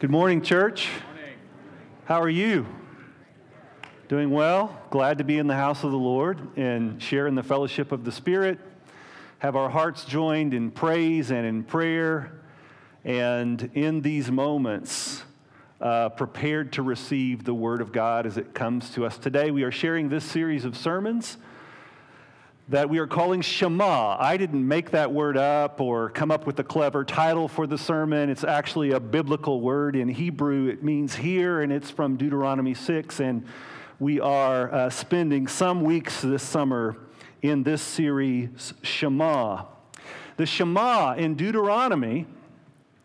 Good morning, church. How are you? Doing well? Glad to be in the house of the Lord and share in the fellowship of the Spirit. Have our hearts joined in praise and in prayer. And in these moments, uh, prepared to receive the Word of God as it comes to us. Today, we are sharing this series of sermons that we are calling Shema. I didn't make that word up or come up with a clever title for the sermon. It's actually a biblical word in Hebrew. It means hear, and it's from Deuteronomy 6. And we are uh, spending some weeks this summer in this series, Shema. The Shema in Deuteronomy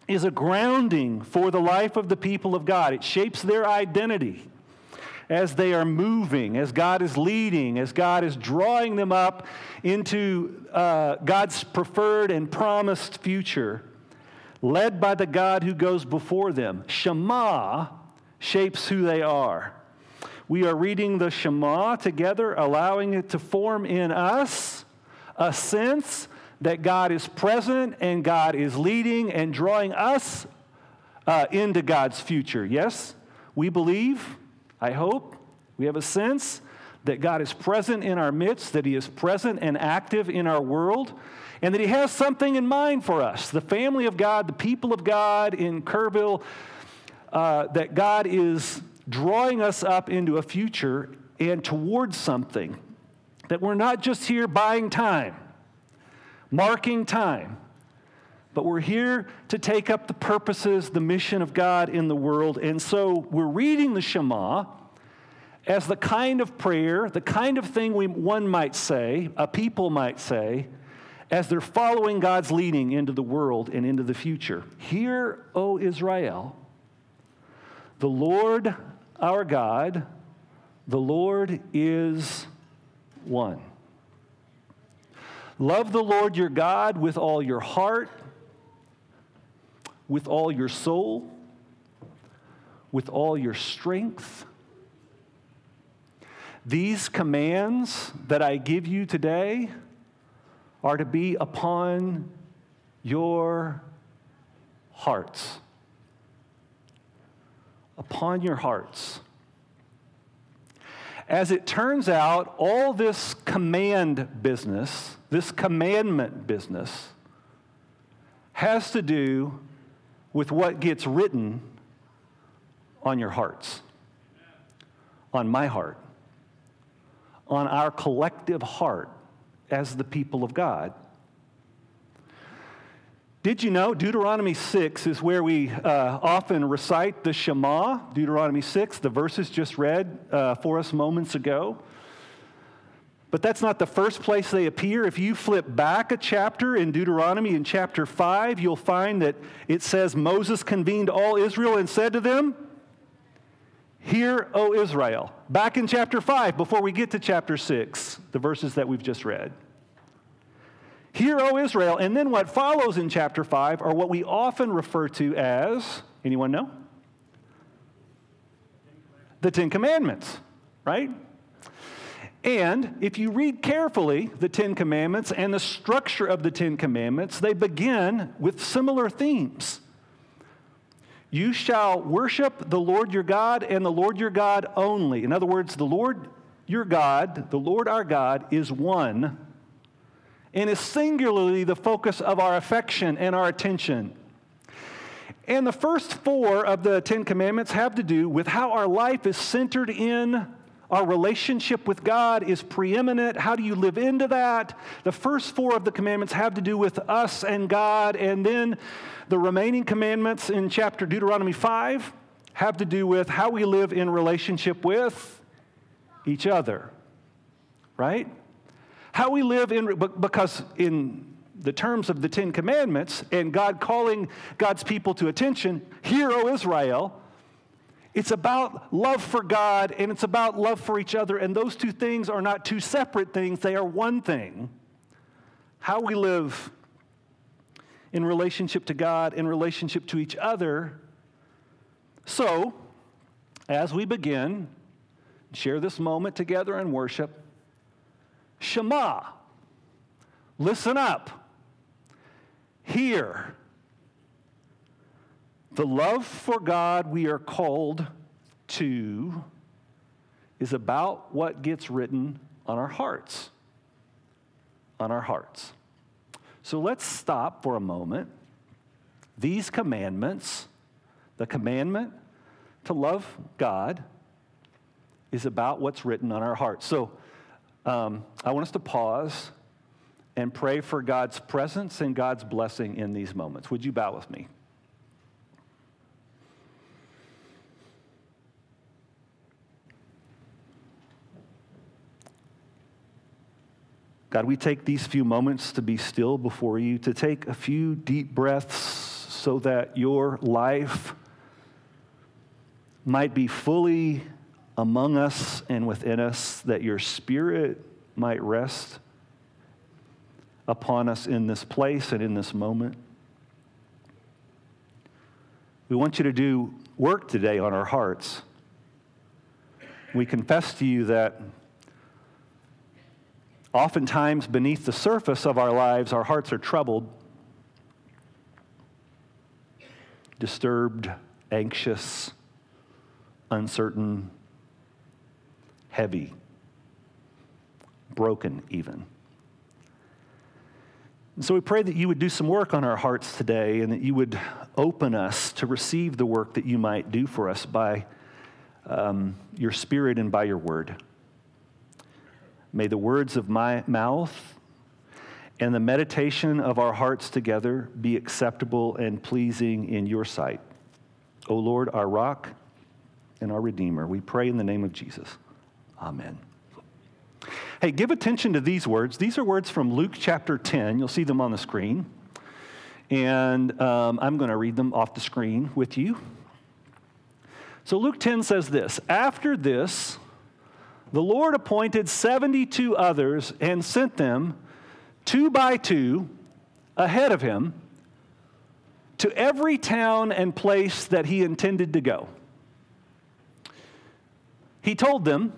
is a grounding for the life of the people of God, it shapes their identity as they are moving, as God is leading, as God is drawing them up into uh, God's preferred and promised future, led by the God who goes before them. Shema shapes who they are. We are reading the Shema together, allowing it to form in us a sense that God is present and God is leading and drawing us uh, into God's future. Yes, we believe I hope we have a sense that God is present in our midst, that He is present and active in our world, and that He has something in mind for us. The family of God, the people of God in Kerrville, uh, that God is drawing us up into a future and towards something. That we're not just here buying time, marking time, but we're here to take up the purposes, the mission of God in the world. And so we're reading the Shema as the kind of prayer, the kind of thing we, one might say, a people might say, as they're following God's leading into the world and into the future. Hear, O Israel, the Lord our God, the Lord is one. Love the Lord your God with all your heart with all your soul, with all your strength. These commands that I give you today are to be upon your hearts. Upon your hearts. As it turns out, all this command business, this commandment business, has to do with what gets written on your hearts, on my heart, on our collective heart as the people of God. Did you know Deuteronomy 6 is where we uh, often recite the Shema? Deuteronomy 6, the verses just read uh, for us moments ago. But that's not the first place they appear. If you flip back a chapter in Deuteronomy in chapter 5, you'll find that it says Moses convened all Israel and said to them, Hear, O Israel. Back in chapter 5, before we get to chapter 6, the verses that we've just read. Hear, O Israel. And then what follows in chapter 5 are what we often refer to as, anyone know? The Ten Commandments, right? And if you read carefully the Ten Commandments and the structure of the Ten Commandments, they begin with similar themes. You shall worship the Lord your God and the Lord your God only. In other words, the Lord your God, the Lord our God, is one and is singularly the focus of our affection and our attention. And the first four of the Ten Commandments have to do with how our life is centered in our relationship with God is preeminent. How do you live into that? The first four of the commandments have to do with us and God, and then the remaining commandments in chapter Deuteronomy 5 have to do with how we live in relationship with each other. Right? How we live in, because in the terms of the Ten Commandments and God calling God's people to attention, hear, O Israel, it's about love for God and it's about love for each other. And those two things are not two separate things, they are one thing. How we live in relationship to God, in relationship to each other. So, as we begin, share this moment together in worship, Shema, listen up, hear The love for God we are called to is about what gets written on our hearts. On our hearts. So let's stop for a moment. These commandments, the commandment to love God, is about what's written on our hearts. So um, I want us to pause and pray for God's presence and God's blessing in these moments. Would you bow with me? God, we take these few moments to be still before you, to take a few deep breaths so that your life might be fully among us and within us, that your spirit might rest upon us in this place and in this moment. We want you to do work today on our hearts. We confess to you that oftentimes beneath the surface of our lives, our hearts are troubled, disturbed, anxious, uncertain, heavy, broken, even. And so we pray that you would do some work on our hearts today and that you would open us to receive the work that you might do for us by um, your Spirit and by your word. May the words of my mouth and the meditation of our hearts together be acceptable and pleasing in your sight. O Lord, our rock and our Redeemer, we pray in the name of Jesus. Amen. Hey, give attention to these words. These are words from Luke chapter 10. You'll see them on the screen. And um, I'm going to read them off the screen with you. So Luke 10 says this After this, the Lord appointed 72 others and sent them two by two ahead of him to every town and place that he intended to go. He told them,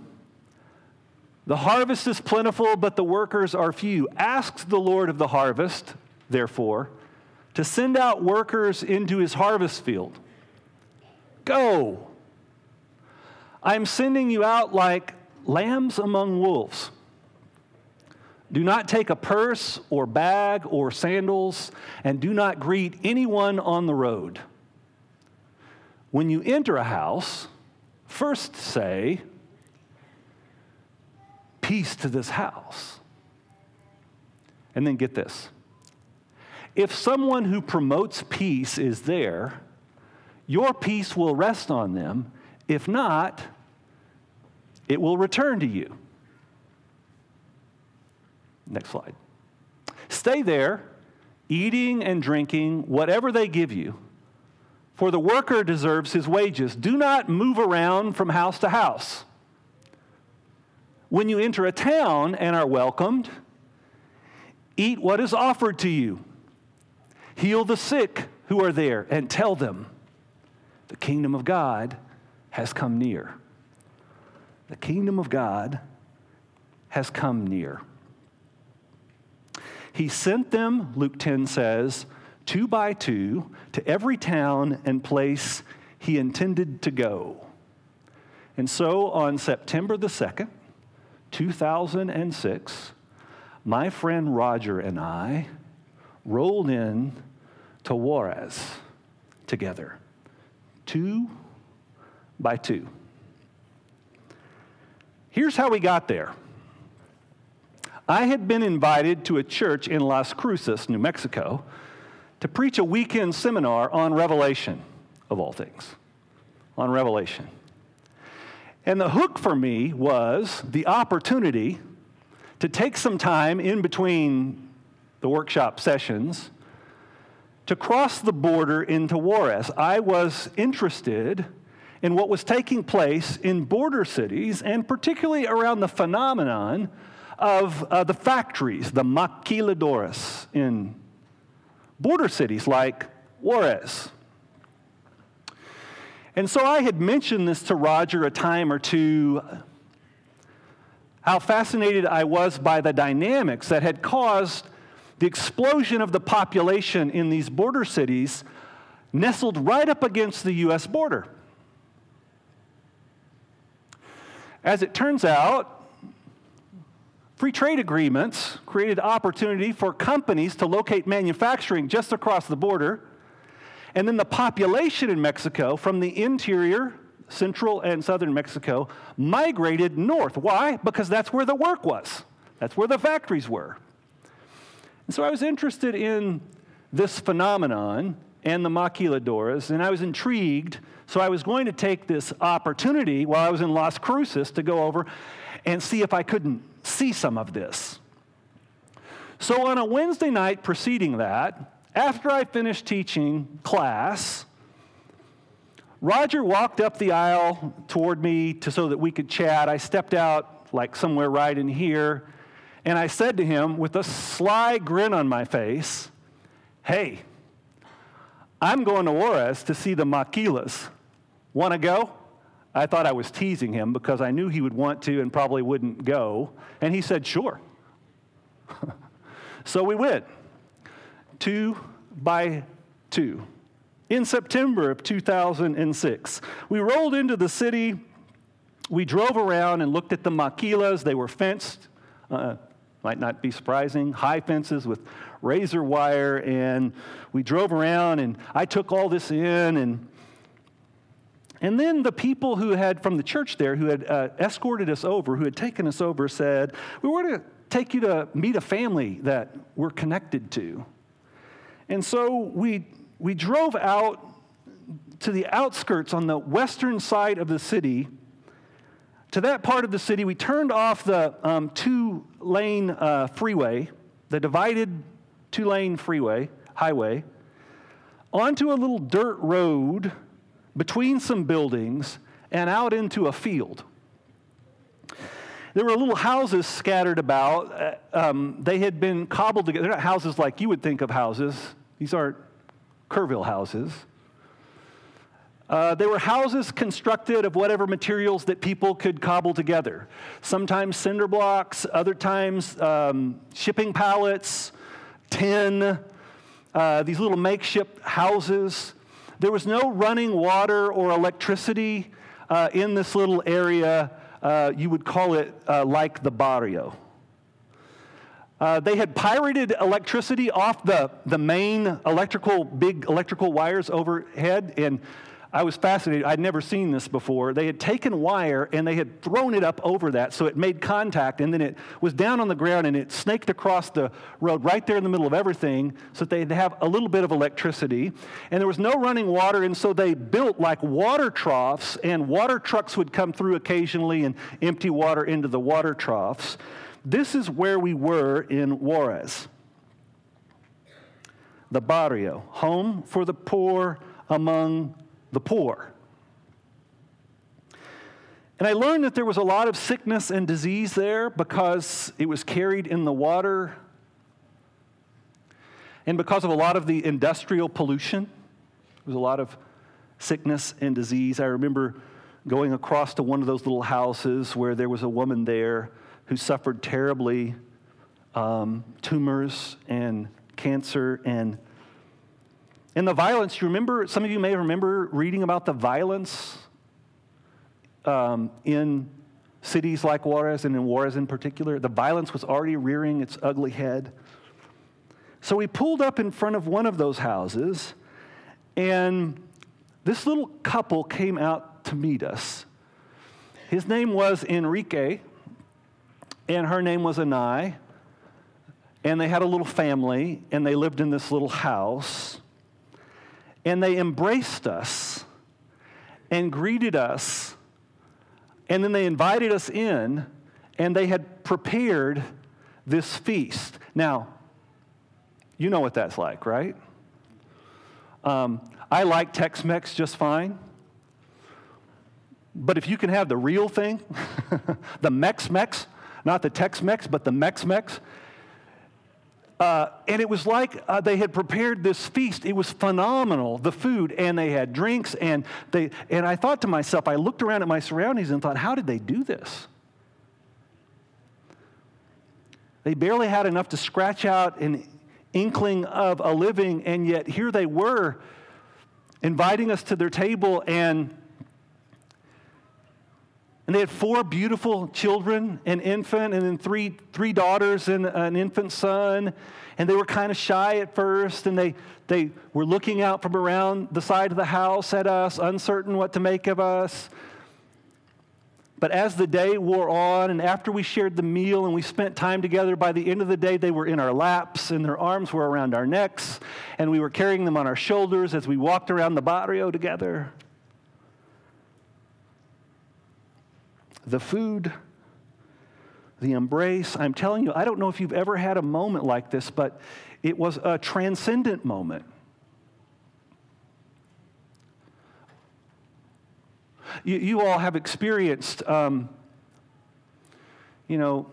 the harvest is plentiful, but the workers are few. Ask the Lord of the harvest, therefore, to send out workers into his harvest field. Go. I'm sending you out like lambs among wolves. Do not take a purse or bag or sandals, and do not greet anyone on the road. When you enter a house, first say, peace to this house. And then get this if someone who promotes peace is there, your peace will rest on them. If not, it will return to you. Next slide. Stay there, eating and drinking whatever they give you, for the worker deserves his wages. Do not move around from house to house. When you enter a town and are welcomed, eat what is offered to you. Heal the sick who are there and tell them the kingdom of God has come near. The kingdom of God has come near. He sent them, Luke 10 says, two by two to every town and place he intended to go. And so on September the 2nd, 2006, my friend Roger and I rolled in to Juarez together, two by two. Here's how we got there. I had been invited to a church in Las Cruces, New Mexico, to preach a weekend seminar on Revelation, of all things, on Revelation. And the hook for me was the opportunity to take some time in between the workshop sessions to cross the border into Juarez. I was interested in what was taking place in border cities and particularly around the phenomenon of uh, the factories, the maquiladoras in border cities like Juarez. And so I had mentioned this to Roger a time or two how fascinated I was by the dynamics that had caused the explosion of the population in these border cities nestled right up against the U.S. border. As it turns out, free trade agreements created opportunity for companies to locate manufacturing just across the border. And then the population in Mexico from the interior, central and southern Mexico, migrated north. Why? Because that's where the work was, that's where the factories were. And so I was interested in this phenomenon and the maquiladoras, and I was intrigued so I was going to take this opportunity while I was in Las Cruces to go over and see if I couldn't see some of this. So on a Wednesday night preceding that, after I finished teaching class, Roger walked up the aisle toward me to, so that we could chat. I stepped out like somewhere right in here, and I said to him with a sly grin on my face, Hey, I'm going to Juarez to see the maquilas. Want to go? I thought I was teasing him because I knew he would want to and probably wouldn't go. And he said, Sure. so we went, two by two. In September of 2006, we rolled into the city. We drove around and looked at the maquilas. They were fenced, uh, might not be surprising, high fences with razor wire. And we drove around, and I took all this in and and then the people who had, from the church there, who had uh, escorted us over, who had taken us over, said, We want to take you to meet a family that we're connected to. And so we, we drove out to the outskirts on the western side of the city. To that part of the city, we turned off the um, two lane uh, freeway, the divided two lane freeway, highway, onto a little dirt road between some buildings and out into a field. There were little houses scattered about. Uh, um, they had been cobbled together. They're not houses like you would think of houses, these aren't Kerrville houses. Uh, they were houses constructed of whatever materials that people could cobble together. Sometimes cinder blocks, other times um, shipping pallets, tin, uh, these little makeshift houses. There was no running water or electricity uh, in this little area. Uh, you would call it uh, like the barrio. Uh, they had pirated electricity off the, the main electrical, big electrical wires overhead, and I was fascinated. I'd never seen this before. They had taken wire and they had thrown it up over that so it made contact and then it was down on the ground and it snaked across the road right there in the middle of everything so that they'd have a little bit of electricity. And there was no running water, and so they built like water troughs, and water trucks would come through occasionally and empty water into the water troughs. This is where we were in Juarez. The barrio, home for the poor among the poor. And I learned that there was a lot of sickness and disease there because it was carried in the water and because of a lot of the industrial pollution. There was a lot of sickness and disease. I remember going across to one of those little houses where there was a woman there who suffered terribly um, tumors and cancer and and the violence, you remember, some of you may remember reading about the violence um, in cities like Juarez and in Juarez in particular. The violence was already rearing its ugly head. So we pulled up in front of one of those houses, and this little couple came out to meet us. His name was Enrique, and her name was Anai. And they had a little family, and they lived in this little house and they embraced us and greeted us. And then they invited us in, and they had prepared this feast. Now, you know what that's like, right? Um, I like Tex Mex just fine. But if you can have the real thing, the Mex Mex, not the Tex Mex, but the Mex Mex, uh, and it was like uh, they had prepared this feast. It was phenomenal, the food, and they had drinks. And, they, and I thought to myself, I looked around at my surroundings and thought, how did they do this? They barely had enough to scratch out an inkling of a living, and yet here they were inviting us to their table and and they had four beautiful children, an infant, and then three, three daughters and an infant son. And they were kind of shy at first, and they, they were looking out from around the side of the house at us, uncertain what to make of us. But as the day wore on, and after we shared the meal and we spent time together, by the end of the day, they were in our laps and their arms were around our necks, and we were carrying them on our shoulders as we walked around the barrio together. The food, the embrace, I'm telling you, I don't know if you've ever had a moment like this, but it was a transcendent moment. You, you all have experienced, um, you know,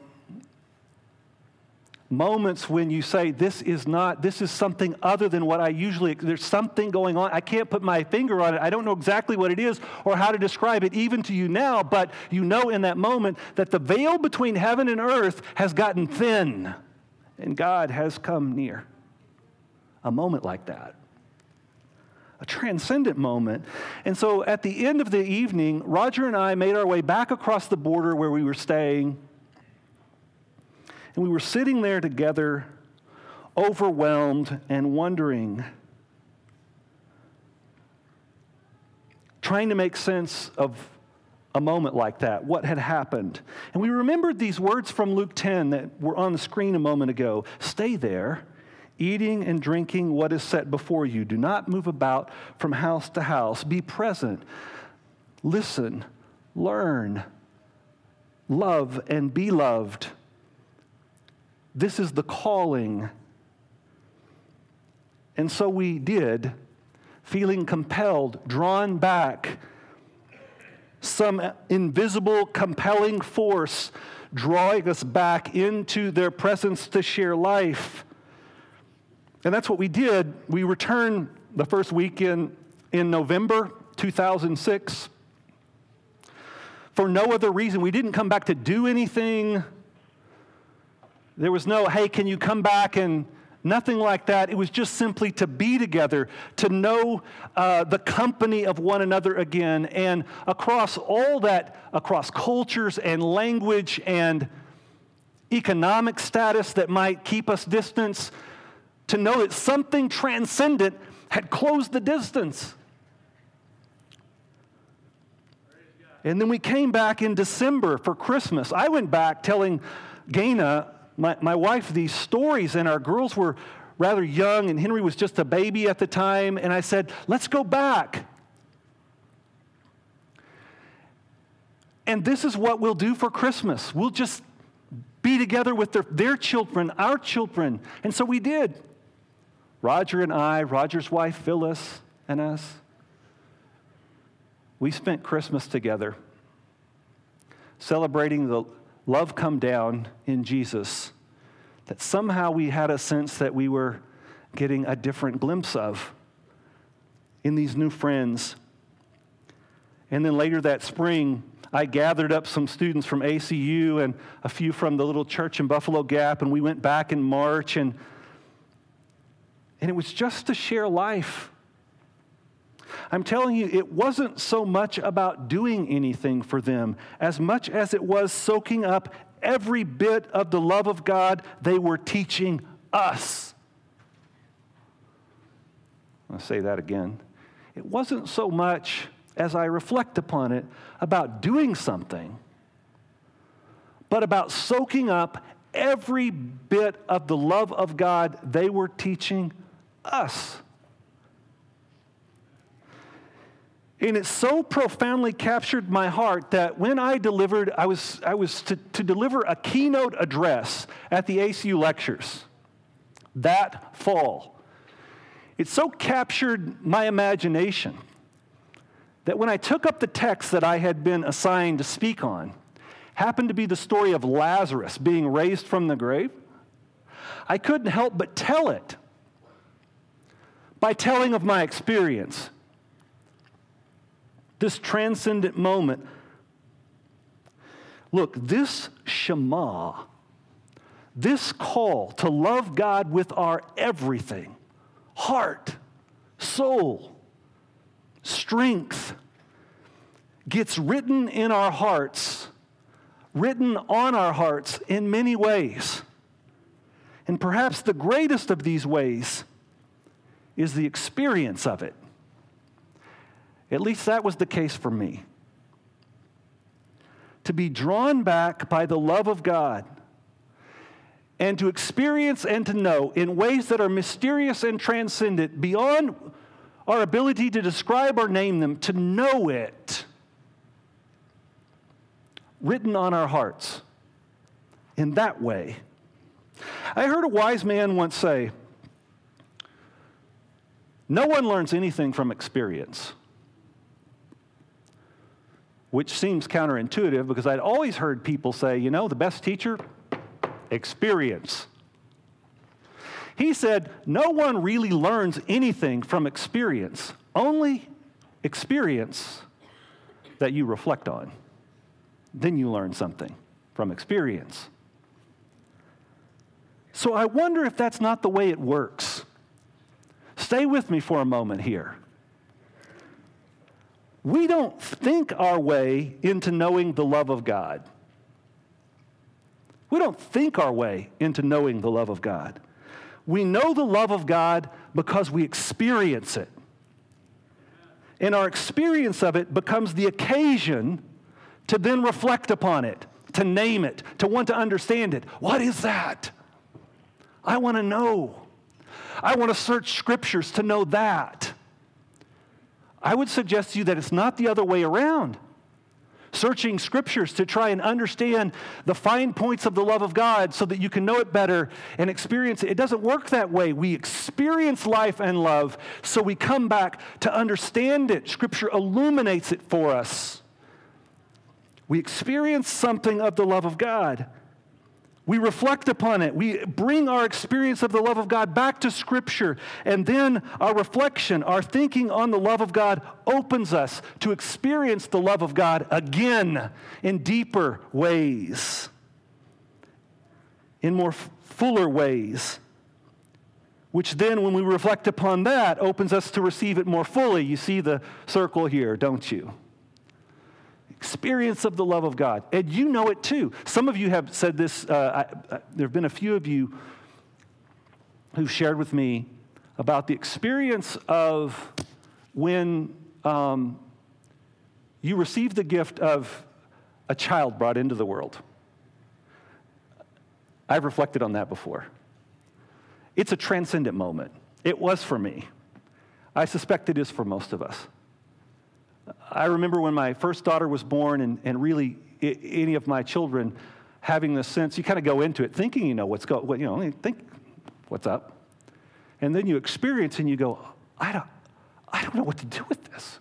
moments when you say, This is not, this is something other than what I usually, there's something going on. I can't put my finger on it. I don't know exactly what it is or how to describe it, even to you now, but you know in that moment that the veil between heaven and earth has gotten thin and God has come near. A moment like that a transcendent moment. And so at the end of the evening, Roger and I made our way back across the border where we were staying. And we were sitting there together, overwhelmed and wondering, trying to make sense of a moment like that, what had happened. And we remembered these words from Luke 10 that were on the screen a moment ago Stay there eating and drinking what is set before you. Do not move about from house to house. Be present. Listen, learn, love, and be loved. This is the calling. And so we did, feeling compelled, drawn back, some invisible, compelling force drawing us back into their presence to share life. And that's what we did. We returned the first weekend in November 2006 for no other reason. We didn't come back to do anything. There was no, hey, can you come back and nothing like that. It was just simply to be together, to know uh, the company of one another again. And across all that, across cultures and language and economic status that might keep us distance, to know that something transcendent had closed the distance. And then we came back in December for Christmas. I went back telling Gaina, my, my wife, these stories, and our girls were rather young, and Henry was just a baby at the time. And I said, Let's go back. And this is what we'll do for Christmas. We'll just be together with their, their children, our children. And so we did. Roger and I, Roger's wife Phyllis, and us, we spent Christmas together celebrating the love come down in Jesus that somehow we had a sense that we were getting a different glimpse of in these new friends. And then later that spring, I gathered up some students from ACU and a few from the little church in Buffalo Gap, and we went back in March and and it was just to share life. I'm telling you, it wasn't so much about doing anything for them as much as it was soaking up every bit of the love of God they were teaching us. I'll say that again. It wasn't so much, as I reflect upon it, about doing something, but about soaking up every bit of the love of God they were teaching us. And it so profoundly captured my heart that when I delivered, I was, I was to, to deliver a keynote address at the ACU lectures that fall. It so captured my imagination that when I took up the text that I had been assigned to speak on, happened to be the story of Lazarus being raised from the grave, I couldn't help but tell it by telling of my experience. This transcendent moment. Look, this Shema, this call to love God with our everything, heart, soul, strength gets written in our hearts, written on our hearts in many ways. And perhaps the greatest of these ways is the experience of it. At least that was the case for me. To be drawn back by the love of God and to experience and to know in ways that are mysterious and transcendent beyond our ability to describe or name them, to know it written on our hearts in that way. I heard a wise man once say, No one learns anything from experience, which seems counterintuitive because I'd always heard people say, You know, the best teacher, experience. He said, No one really learns anything from experience, only experience that you reflect on. Then you learn something from experience. So I wonder if that's not the way it works. Stay with me for a moment here. We don't think our way into knowing the love of God. We don't think our way into knowing the love of God. We know the love of God because we experience it. And our experience of it becomes the occasion to then reflect upon it, to name it, to want to understand it. What is that? I want to know. I want to search scriptures to know that. I would suggest to you that it's not the other way around. Searching scriptures to try and understand the fine points of the love of God so that you can know it better and experience it. It doesn't work that way. We experience life and love, so we come back to understand it. Scripture illuminates it for us. We experience something of the love of God. We reflect upon it. We bring our experience of the love of God back to Scripture. And then our reflection, our thinking on the love of God opens us to experience the love of God again in deeper ways, in more fuller ways. Which then, when we reflect upon that, opens us to receive it more fully. You see the circle here, don't you? Experience of the love of God. And you know it too. Some of you have said this, uh, I, I, there have been a few of you who've shared with me about the experience of when um, you receive the gift of a child brought into the world. I've reflected on that before. It's a transcendent moment. It was for me. I suspect it is for most of us. I remember when my first daughter was born, and, and really I- any of my children having this sense, you kind of go into it thinking you know what's going, you know, think what's up, and then you experience and you go, I don't, I don't know what to do with this.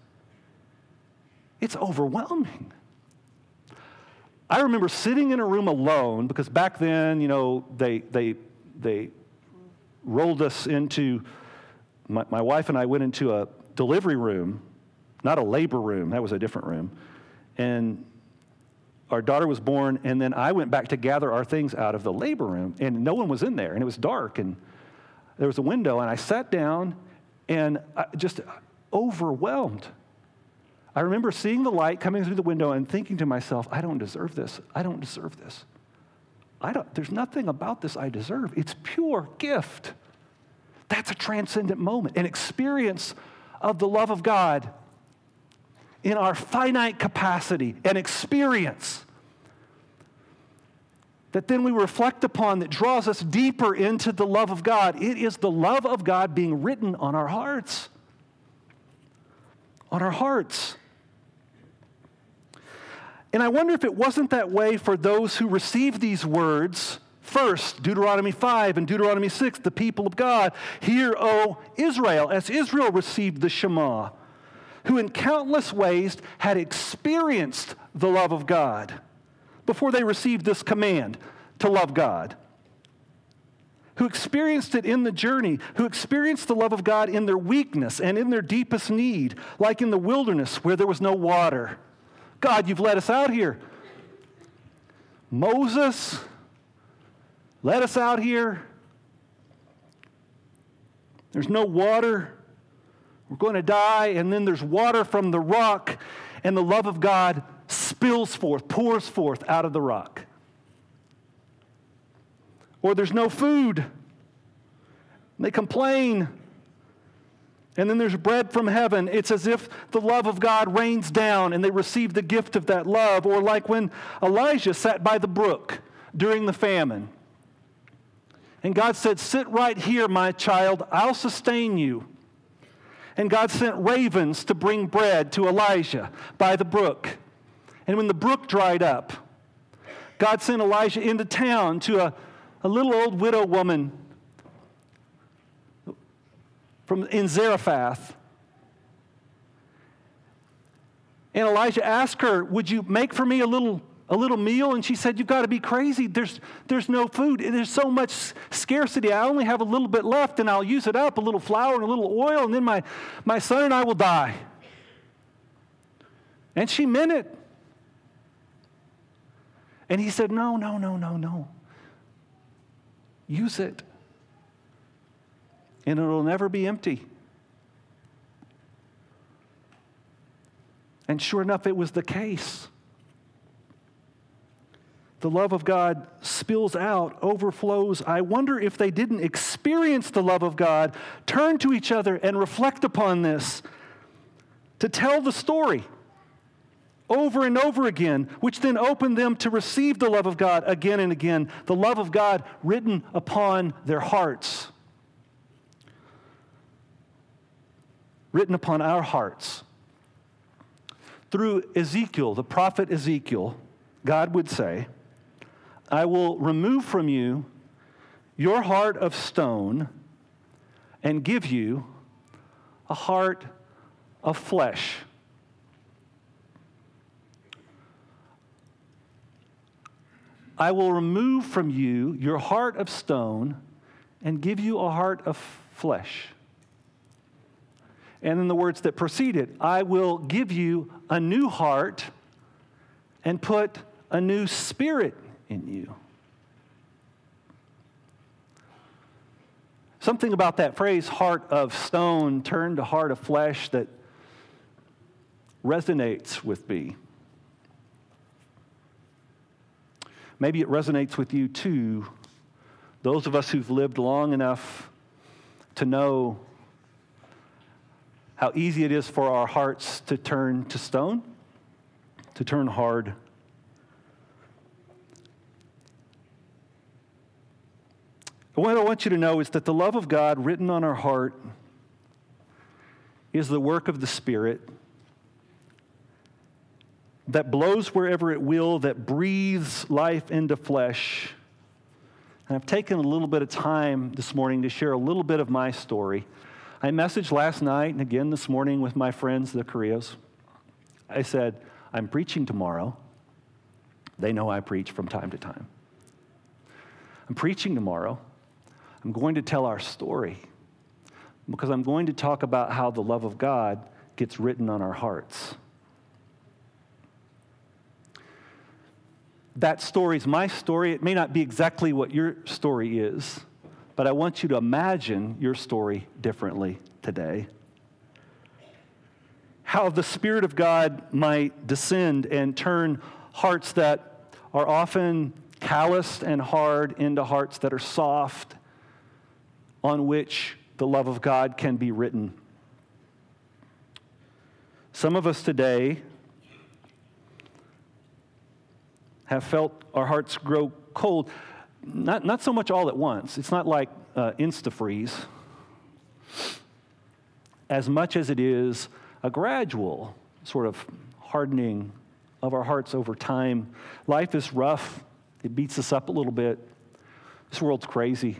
It's overwhelming. I remember sitting in a room alone because back then, you know, they they they rolled us into my, my wife and I went into a delivery room not a labor room, that was a different room. And our daughter was born, and then I went back to gather our things out of the labor room, and no one was in there, and it was dark, and there was a window, and I sat down and I just overwhelmed. I remember seeing the light coming through the window and thinking to myself, I don't deserve this. I don't deserve this. I don't, there's nothing about this I deserve. It's pure gift. That's a transcendent moment, an experience of the love of God in our finite capacity and experience that then we reflect upon that draws us deeper into the love of God. It is the love of God being written on our hearts. On our hearts. And I wonder if it wasn't that way for those who received these words first, Deuteronomy 5 and Deuteronomy 6, the people of God. Hear, O Israel, as Israel received the Shema who in countless ways had experienced the love of God before they received this command to love God. Who experienced it in the journey, who experienced the love of God in their weakness and in their deepest need, like in the wilderness where there was no water. God, you've led us out here. Moses let us out here. There's no water. We're going to die, and then there's water from the rock, and the love of God spills forth, pours forth out of the rock. Or there's no food. They complain. And then there's bread from heaven. It's as if the love of God rains down and they receive the gift of that love. Or like when Elijah sat by the brook during the famine. And God said, Sit right here, my child, I'll sustain you. And God sent ravens to bring bread to Elijah by the brook. And when the brook dried up, God sent Elijah into town to a, a little old widow woman from in Zarephath. And Elijah asked her, Would you make for me a little, a little meal? And she said, You've got to be crazy. There's, there's no food. There's so much scarcity. I only have a little bit left, and I'll use it up a little flour and a little oil, and then my, my son and I will die. And she meant it. And he said, No, no, no, no, no. Use it. And it'll never be empty. And sure enough, it was the case. The love of God spills out, overflows. I wonder if they didn't experience the love of God, turn to each other and reflect upon this to tell the story over and over again, which then opened them to receive the love of God again and again, the love of God written upon their hearts, written upon our hearts. Through Ezekiel, the prophet Ezekiel, God would say, I will remove from you your heart of stone and give you a heart of flesh. I will remove from you your heart of stone and give you a heart of flesh. And in the words that preceded, I will give you a new heart and put a new spirit in you. Something about that phrase, heart of stone turned to heart of flesh, that resonates with me. Maybe it resonates with you too. Those of us who've lived long enough to know how easy it is for our hearts to turn to stone, to turn hard. What I want you to know is that the love of God written on our heart is the work of the Spirit that blows wherever it will, that breathes life into flesh. And I've taken a little bit of time this morning to share a little bit of my story. I messaged last night and again this morning with my friends, the Koreas. I said, I'm preaching tomorrow. They know I preach from time to time. I'm preaching tomorrow. I'm going to tell our story because I'm going to talk about how the love of God gets written on our hearts. that story is my story. It may not be exactly what your story is, but I want you to imagine your story differently today. How the Spirit of God might descend and turn hearts that are often calloused and hard into hearts that are soft, on which the love of God can be written. Some of us today have felt our hearts grow cold, not, not so much all at once. It's not like uh, insta-freeze, as much as it is a gradual sort of hardening of our hearts over time. Life is rough, it beats us up a little bit. This world's crazy.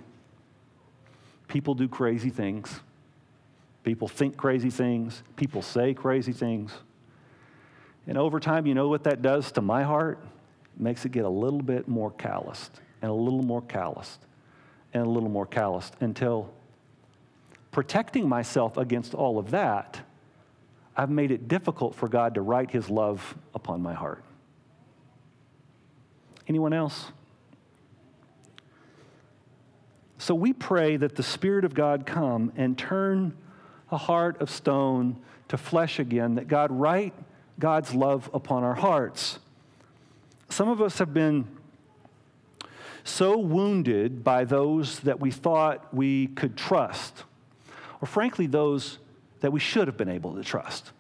People do crazy things. People think crazy things. People say crazy things. And over time, you know what that does to my heart? makes it get a little bit more calloused and a little more calloused and a little more calloused until protecting myself against all of that, I've made it difficult for God to write his love upon my heart. Anyone else? So we pray that the Spirit of God come and turn a heart of stone to flesh again, that God write God's love upon our hearts. Some of us have been so wounded by those that we thought we could trust, or frankly, those that we should have been able to trust.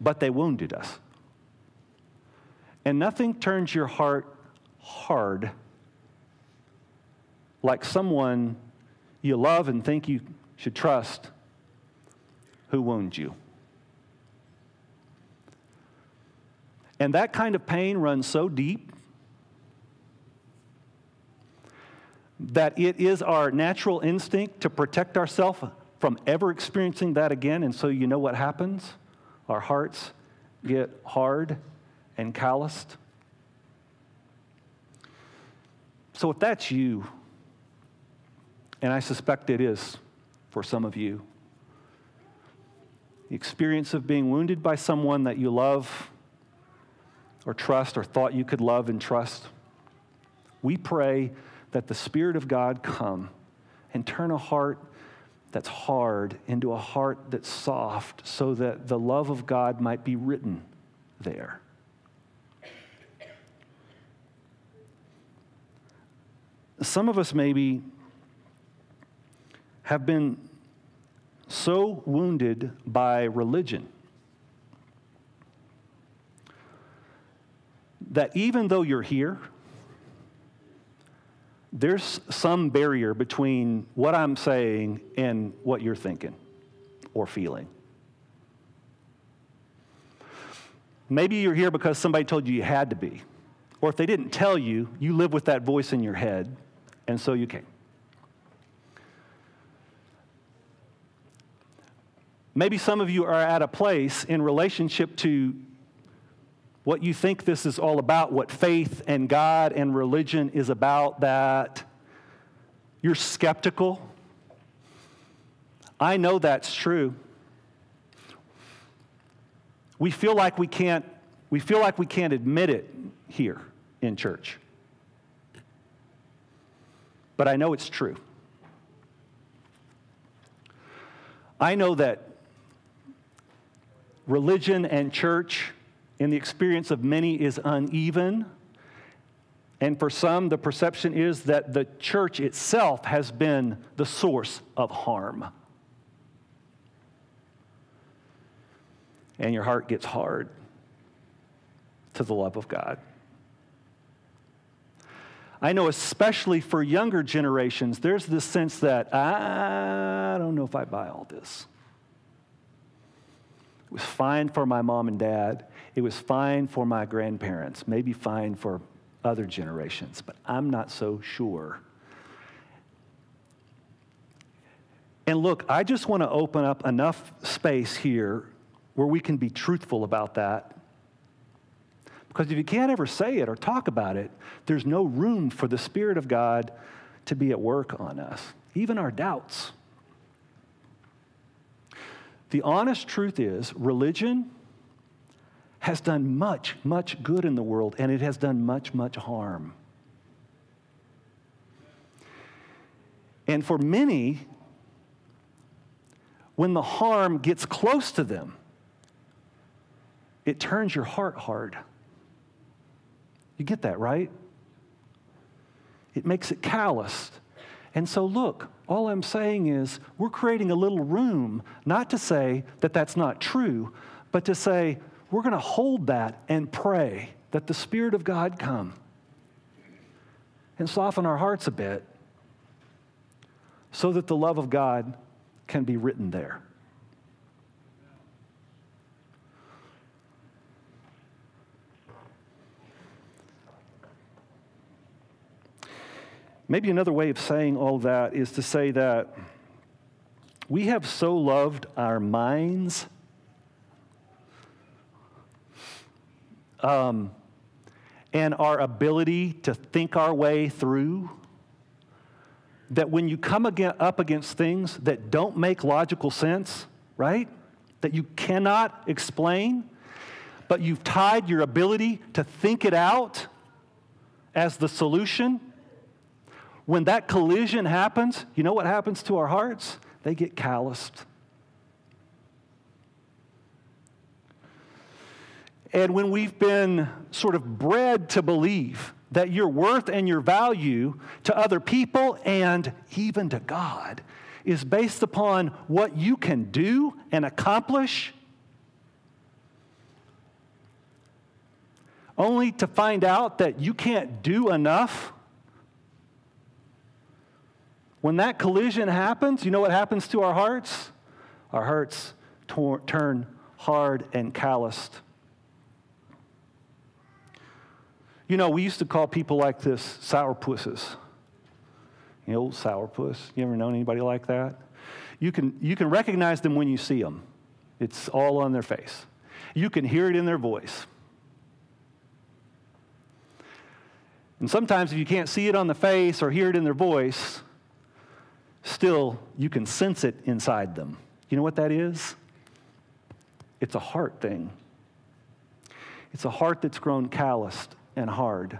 But they wounded us. And nothing turns your heart hard like someone you love and think you should trust who wounds you. And that kind of pain runs so deep that it is our natural instinct to protect ourselves from ever experiencing that again. And so, you know what happens? Our hearts get hard and calloused. So, if that's you, and I suspect it is for some of you, the experience of being wounded by someone that you love or trust or thought you could love and trust, we pray that the Spirit of God come and turn a heart that's hard into a heart that's soft so that the love of God might be written there. Some of us maybe have been so wounded by religion that even though you're here, there's some barrier between what I'm saying and what you're thinking or feeling. Maybe you're here because somebody told you you had to be. Or if they didn't tell you, you live with that voice in your head, and so you came. Maybe some of you are at a place in relationship to what you think this is all about, what faith and God and religion is about, that you're skeptical. I know that's true. We feel like we can't we feel like we can't admit it here in church. But I know it's true. I know that religion and church in the experience of many is uneven. And for some, the perception is that the church itself has been the source of harm. And your heart gets hard to the love of God. I know, especially for younger generations, there's this sense that I don't know if I buy all this. It was fine for my mom and dad. It was fine for my grandparents, maybe fine for other generations, but I'm not so sure. And look, I just want to open up enough space here where we can be truthful about that. Because if you can't ever say it or talk about it, there's no room for the Spirit of God to be at work on us, even our doubts. The honest truth is, religion has done much, much good in the world, and it has done much, much harm. And for many, when the harm gets close to them, it turns your heart hard. You get that, right? It makes it calloused. And so, look, all I'm saying is we're creating a little room, not to say that that's not true, but to say, we're going to hold that and pray that the Spirit of God come and soften our hearts a bit so that the love of God can be written there. Maybe another way of saying all that is to say that we have so loved our minds um, and our ability to think our way through. That when you come up against things that don't make logical sense, right? That you cannot explain, but you've tied your ability to think it out as the solution, when that collision happens, you know what happens to our hearts? They get calloused. And when we've been sort of bred to believe that your worth and your value to other people and even to God is based upon what you can do and accomplish, only to find out that you can't do enough. When that collision happens, you know what happens to our hearts? Our hearts tor- turn hard and calloused. You know, we used to call people like this sourpusses. You know, sourpuss. You ever known anybody like that? You can, you can recognize them when you see them. It's all on their face. You can hear it in their voice. And sometimes, if you can't see it on the face or hear it in their voice, still you can sense it inside them. You know what that is? It's a heart thing. It's a heart that's grown calloused and hard.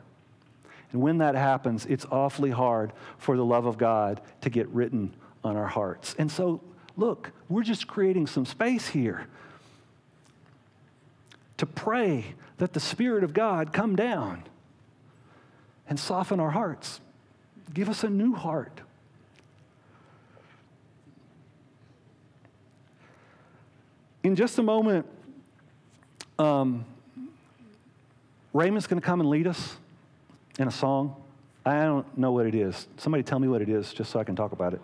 And when that happens, it's awfully hard for the love of God to get written on our hearts. And so, look, we're just creating some space here to pray that the Spirit of God come down and soften our hearts. Give us a new heart. In just a moment, um, Raymond's going to come and lead us in a song. I don't know what it is. Somebody tell me what it is just so I can talk about it.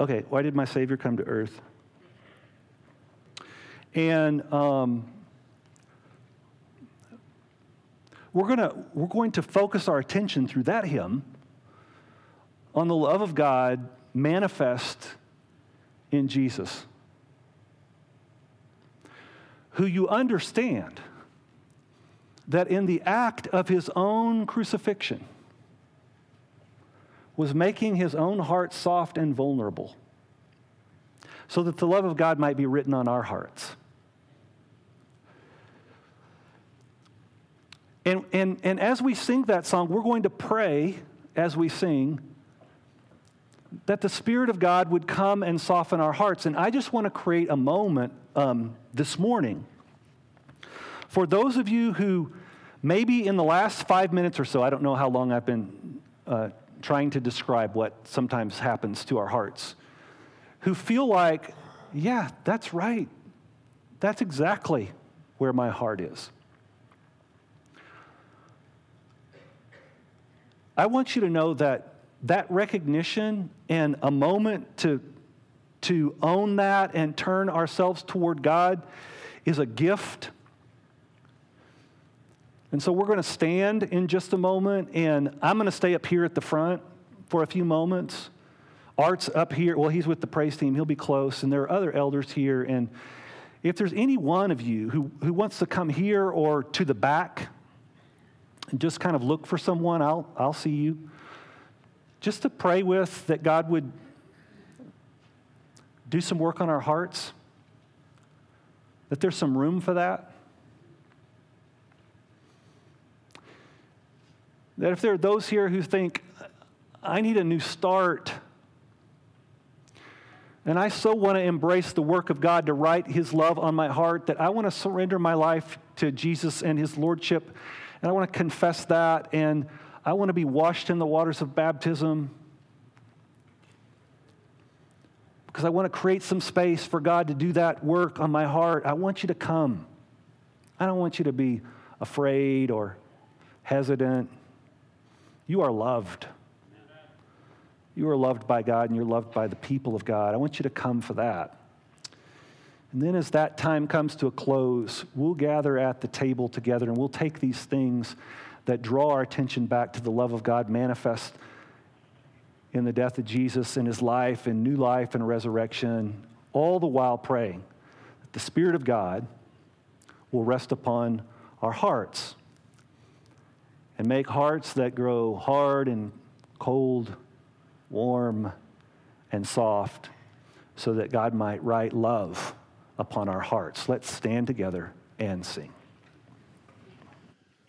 Okay, why did my Savior come to earth? And um, we're, gonna, we're going to focus our attention through that hymn on the love of God manifest in Jesus, who you understand that in the act of his own crucifixion was making his own heart soft and vulnerable so that the love of God might be written on our hearts. And, and, and as we sing that song, we're going to pray as we sing that the Spirit of God would come and soften our hearts. And I just want to create a moment um, this morning for those of you who maybe in the last five minutes or so, I don't know how long I've been uh, trying to describe what sometimes happens to our hearts, who feel like, yeah, that's right. That's exactly where my heart is. I want you to know that that recognition and a moment to, to own that and turn ourselves toward God is a gift and so we're going to stand in just a moment, and I'm going to stay up here at the front for a few moments. Art's up here. Well, he's with the praise team. He'll be close. And there are other elders here. And if there's any one of you who, who wants to come here or to the back and just kind of look for someone, I'll, I'll see you. Just to pray with that God would do some work on our hearts, that there's some room for that. That if there are those here who think, I need a new start, and I so want to embrace the work of God to write His love on my heart that I want to surrender my life to Jesus and His Lordship, and I want to confess that, and I want to be washed in the waters of baptism because I want to create some space for God to do that work on my heart. I want you to come. I don't want you to be afraid or hesitant. You are loved. You are loved by God and you're loved by the people of God. I want you to come for that. And then, as that time comes to a close, we'll gather at the table together and we'll take these things that draw our attention back to the love of God manifest in the death of Jesus and his life and new life and resurrection, all the while praying that the Spirit of God will rest upon our hearts and make hearts that grow hard and cold, warm and soft, so that God might write love upon our hearts. Let's stand together and sing.